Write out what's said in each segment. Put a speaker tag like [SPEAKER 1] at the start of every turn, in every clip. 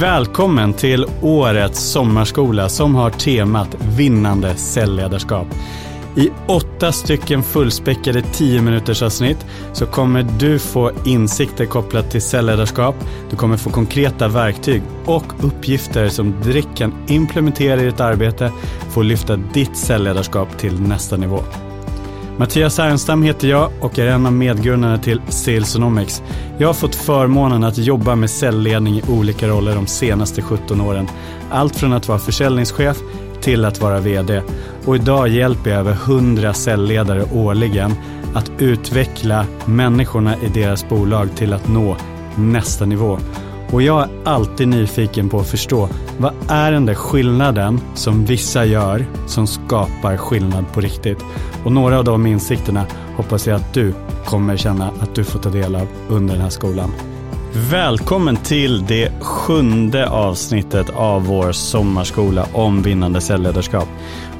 [SPEAKER 1] Välkommen till årets sommarskola som har temat vinnande säljledarskap. I åtta stycken fullspäckade 10 minuters avsnitt så kommer du få insikter kopplat till säljledarskap. Du kommer få konkreta verktyg och uppgifter som direkt kan implementera i ditt arbete för att lyfta ditt säljledarskap till nästa nivå. Mattias Ernstam heter jag och är en av medgrundarna till Salesonomics. Jag har fått förmånen att jobba med säljledning i olika roller de senaste 17 åren. Allt från att vara försäljningschef till att vara VD. Och idag hjälper jag över 100 säljledare årligen att utveckla människorna i deras bolag till att nå nästa nivå. Och jag är alltid nyfiken på att förstå vad är den där skillnaden som vissa gör som skapar skillnad på riktigt? Och några av de insikterna hoppas jag att du kommer känna att du får ta del av under den här skolan. Välkommen till det sjunde avsnittet av vår sommarskola om vinnande säljledarskap.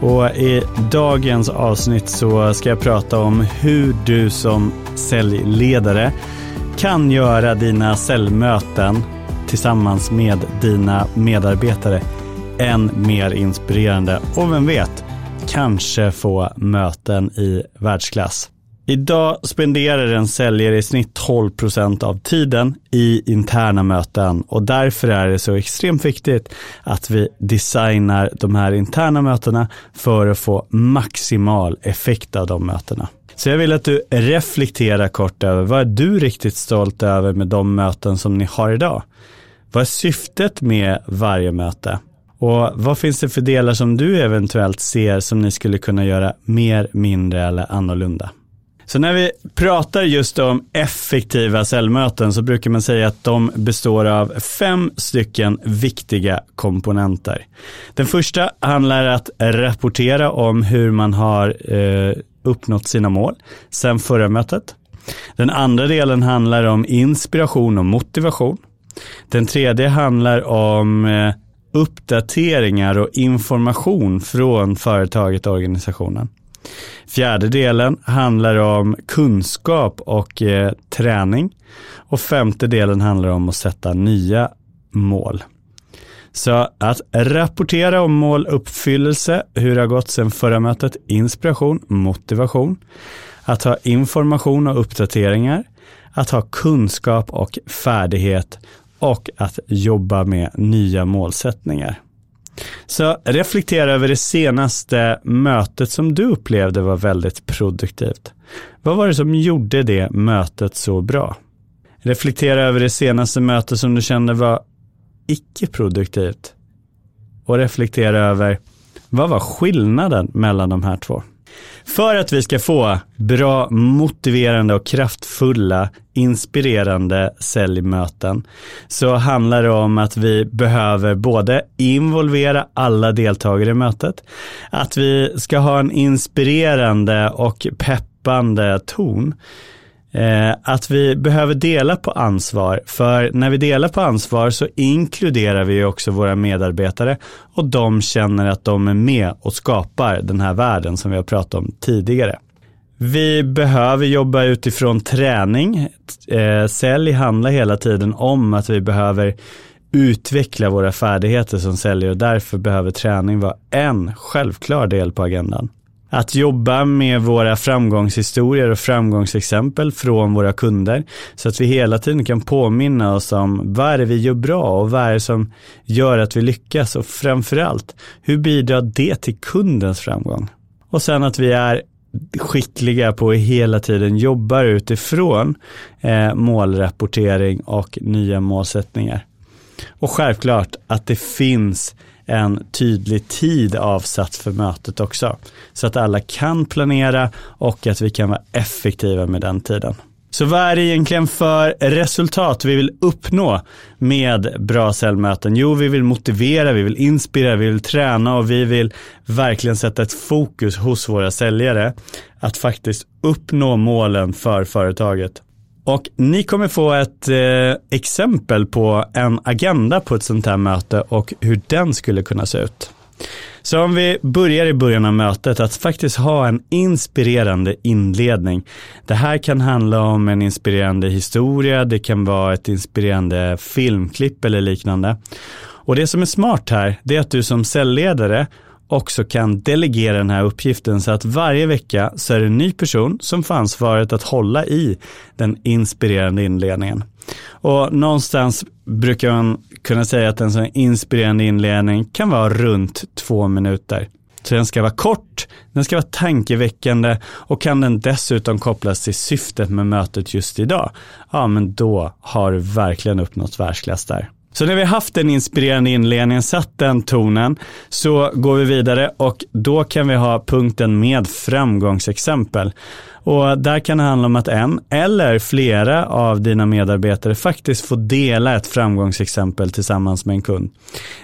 [SPEAKER 1] Och I dagens avsnitt så ska jag prata om hur du som säljledare kan göra dina säljmöten tillsammans med dina medarbetare än mer inspirerande och vem vet, kanske få möten i världsklass. Idag spenderar en säljare i snitt 12% av tiden i interna möten och därför är det så extremt viktigt att vi designar de här interna mötena för att få maximal effekt av de mötena. Så jag vill att du reflekterar kort över vad är du riktigt stolt över med de möten som ni har idag? Vad är syftet med varje möte? Och vad finns det för delar som du eventuellt ser som ni skulle kunna göra mer, mindre eller annorlunda? Så när vi pratar just om effektiva säljmöten så brukar man säga att de består av fem stycken viktiga komponenter. Den första handlar om att rapportera om hur man har eh, uppnått sina mål sen förra mötet. Den andra delen handlar om inspiration och motivation. Den tredje handlar om eh, uppdateringar och information från företaget och organisationen. Fjärde delen handlar om kunskap och eh, träning. Och femte delen handlar om att sätta nya mål. Så att rapportera om måluppfyllelse, hur det har gått sedan förra mötet, inspiration, motivation. Att ha information och uppdateringar. Att ha kunskap och färdighet och att jobba med nya målsättningar. Så reflektera över det senaste mötet som du upplevde var väldigt produktivt. Vad var det som gjorde det mötet så bra? Reflektera över det senaste mötet som du kände var icke-produktivt. Och reflektera över vad var skillnaden mellan de här två? För att vi ska få bra, motiverande och kraftfulla, inspirerande säljmöten så handlar det om att vi behöver både involvera alla deltagare i mötet, att vi ska ha en inspirerande och peppande ton Eh, att vi behöver dela på ansvar, för när vi delar på ansvar så inkluderar vi också våra medarbetare och de känner att de är med och skapar den här världen som vi har pratat om tidigare. Vi behöver jobba utifrån träning. Eh, sälj handlar hela tiden om att vi behöver utveckla våra färdigheter som säljare och därför behöver träning vara en självklar del på agendan. Att jobba med våra framgångshistorier och framgångsexempel från våra kunder så att vi hela tiden kan påminna oss om vad är det vi gör bra och vad är det som gör att vi lyckas och framförallt hur bidrar det till kundens framgång? Och sen att vi är skickliga på att hela tiden jobba utifrån eh, målrapportering och nya målsättningar. Och självklart att det finns en tydlig tid avsatt för mötet också. Så att alla kan planera och att vi kan vara effektiva med den tiden. Så vad är det egentligen för resultat vi vill uppnå med bra säljmöten? Jo, vi vill motivera, vi vill inspirera, vi vill träna och vi vill verkligen sätta ett fokus hos våra säljare att faktiskt uppnå målen för företaget. Och ni kommer få ett eh, exempel på en agenda på ett sånt här möte och hur den skulle kunna se ut. Så om vi börjar i början av mötet, att faktiskt ha en inspirerande inledning. Det här kan handla om en inspirerande historia, det kan vara ett inspirerande filmklipp eller liknande. Och det som är smart här, det är att du som säljledare också kan delegera den här uppgiften så att varje vecka så är det en ny person som får ansvaret att hålla i den inspirerande inledningen. Och någonstans brukar man kunna säga att en sån inspirerande inledning kan vara runt två minuter. Så den ska vara kort, den ska vara tankeväckande och kan den dessutom kopplas till syftet med mötet just idag, ja men då har du verkligen uppnått världsklass där. Så när vi haft den inspirerande inledningen, satt den tonen, så går vi vidare och då kan vi ha punkten med framgångsexempel. Och där kan det handla om att en eller flera av dina medarbetare faktiskt får dela ett framgångsexempel tillsammans med en kund.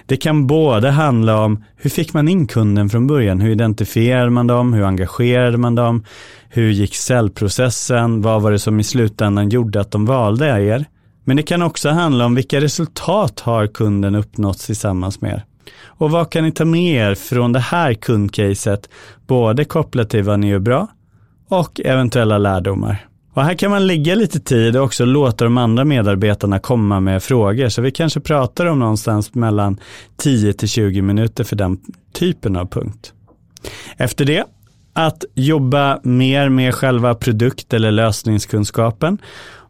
[SPEAKER 1] Det kan både handla om hur fick man in kunden från början? Hur identifierade man dem? Hur engagerade man dem? Hur gick säljprocessen? Vad var det som i slutändan gjorde att de valde er? Men det kan också handla om vilka resultat har kunden uppnått tillsammans med er? Och vad kan ni ta med er från det här kundcaset, både kopplat till vad ni gör bra och eventuella lärdomar? Och här kan man lägga lite tid och också låta de andra medarbetarna komma med frågor. Så vi kanske pratar om någonstans mellan 10 till 20 minuter för den typen av punkt. Efter det, att jobba mer med själva produkt eller lösningskunskapen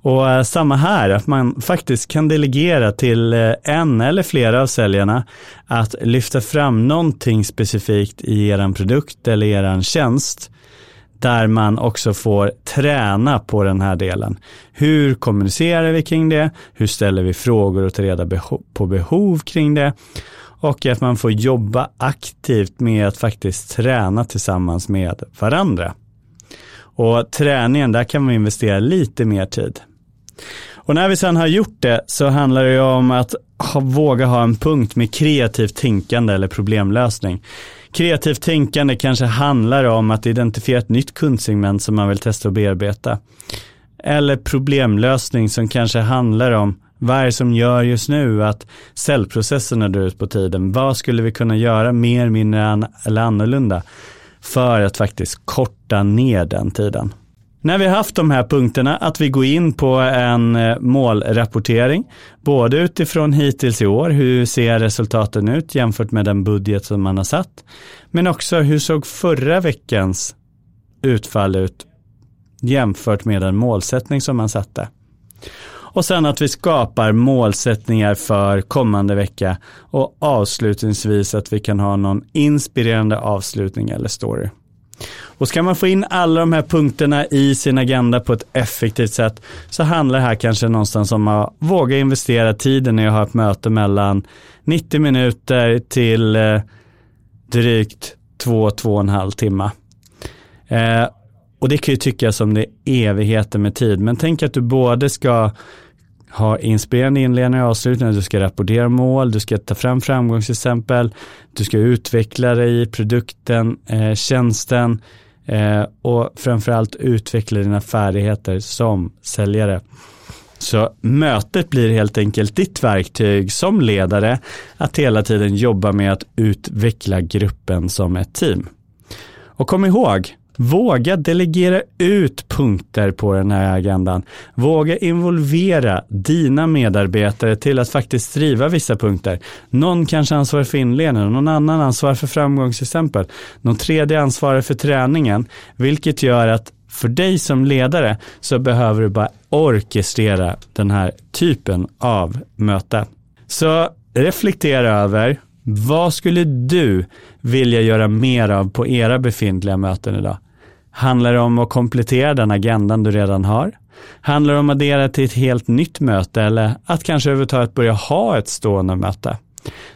[SPEAKER 1] och eh, samma här, att man faktiskt kan delegera till eh, en eller flera av säljarna att lyfta fram någonting specifikt i er produkt eller er tjänst där man också får träna på den här delen. Hur kommunicerar vi kring det? Hur ställer vi frågor och tar reda på behov kring det? Och att man får jobba aktivt med att faktiskt träna tillsammans med varandra. Och träningen, där kan man investera lite mer tid. Och när vi sen har gjort det så handlar det om att ha, våga ha en punkt med kreativt tänkande eller problemlösning. Kreativt tänkande kanske handlar om att identifiera ett nytt kundsegment som man vill testa och bearbeta. Eller problemlösning som kanske handlar om vad är det som gör just nu att cellprocesserna drar ut på tiden? Vad skulle vi kunna göra mer, mindre eller annorlunda för att faktiskt korta ner den tiden? När vi har haft de här punkterna, att vi går in på en eh, målrapportering, både utifrån hittills i år, hur ser resultaten ut jämfört med den budget som man har satt, men också hur såg förra veckans utfall ut jämfört med den målsättning som man satte. Och sen att vi skapar målsättningar för kommande vecka och avslutningsvis att vi kan ha någon inspirerande avslutning eller story. Och ska man få in alla de här punkterna i sin agenda på ett effektivt sätt så handlar det här kanske någonstans om att våga investera tiden i att ha ett möte mellan 90 minuter till eh, drygt 2-2,5 timmar. Eh, och det kan ju tyckas som det är evigheter med tid, men tänk att du både ska ha inspirerande inledning och avslutning, du ska rapportera mål, du ska ta fram framgångsexempel, du ska utveckla dig i produkten, eh, tjänsten eh, och framförallt utveckla dina färdigheter som säljare. Så mötet blir helt enkelt ditt verktyg som ledare att hela tiden jobba med att utveckla gruppen som ett team. Och kom ihåg, Våga delegera ut punkter på den här agendan. Våga involvera dina medarbetare till att faktiskt driva vissa punkter. Någon kanske ansvarar för inledningen, någon annan ansvarar för framgångsexempel, någon tredje ansvarar för träningen, vilket gör att för dig som ledare så behöver du bara orkestrera den här typen av möte. Så reflektera över vad skulle du vilja göra mer av på era befintliga möten idag? Handlar det om att komplettera den agendan du redan har? Handlar det om att addera till ett helt nytt möte eller att kanske överhuvudtaget börja ha ett stående möte?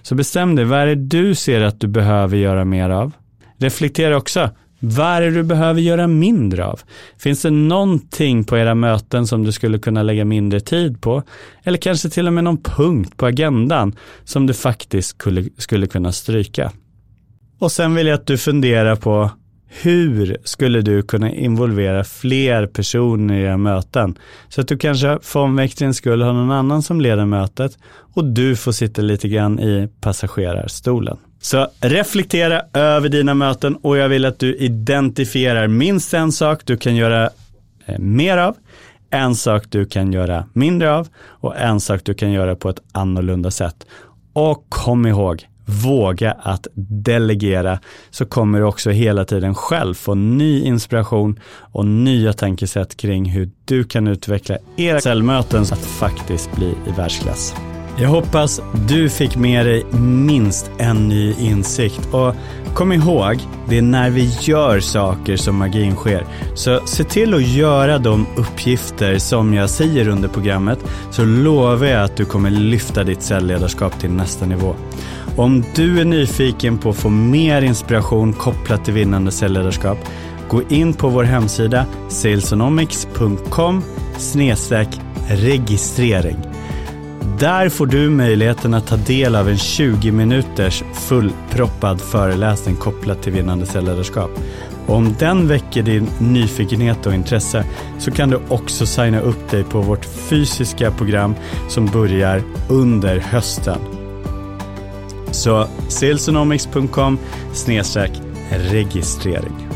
[SPEAKER 1] Så bestäm dig, vad är det du ser att du behöver göra mer av? Reflektera också, vad är det du behöver göra mindre av? Finns det någonting på era möten som du skulle kunna lägga mindre tid på? Eller kanske till och med någon punkt på agendan som du faktiskt skulle, skulle kunna stryka? Och sen vill jag att du funderar på hur skulle du kunna involvera fler personer i era möten? Så att du kanske för omväxlings skull har någon annan som leder mötet och du får sitta lite grann i passagerarstolen. Så reflektera över dina möten och jag vill att du identifierar minst en sak du kan göra eh, mer av, en sak du kan göra mindre av och en sak du kan göra på ett annorlunda sätt. Och kom ihåg, våga att delegera så kommer du också hela tiden själv få ny inspiration och nya tankesätt kring hur du kan utveckla era cellmöten att faktiskt bli i världsklass. Jag hoppas du fick med dig minst en ny insikt och kom ihåg, det är när vi gör saker som magin sker. Så se till att göra de uppgifter som jag säger under programmet så lovar jag att du kommer lyfta ditt cellledarskap till nästa nivå. Om du är nyfiken på att få mer inspiration kopplat till vinnande cellledarskap, gå in på vår hemsida salesonomics.com registrering. Där får du möjligheten att ta del av en 20 minuters fullproppad föreläsning kopplat till vinnande celledarskap. Och om den väcker din nyfikenhet och intresse så kan du också signa upp dig på vårt fysiska program som börjar under hösten. Så salesonomics.com registrering.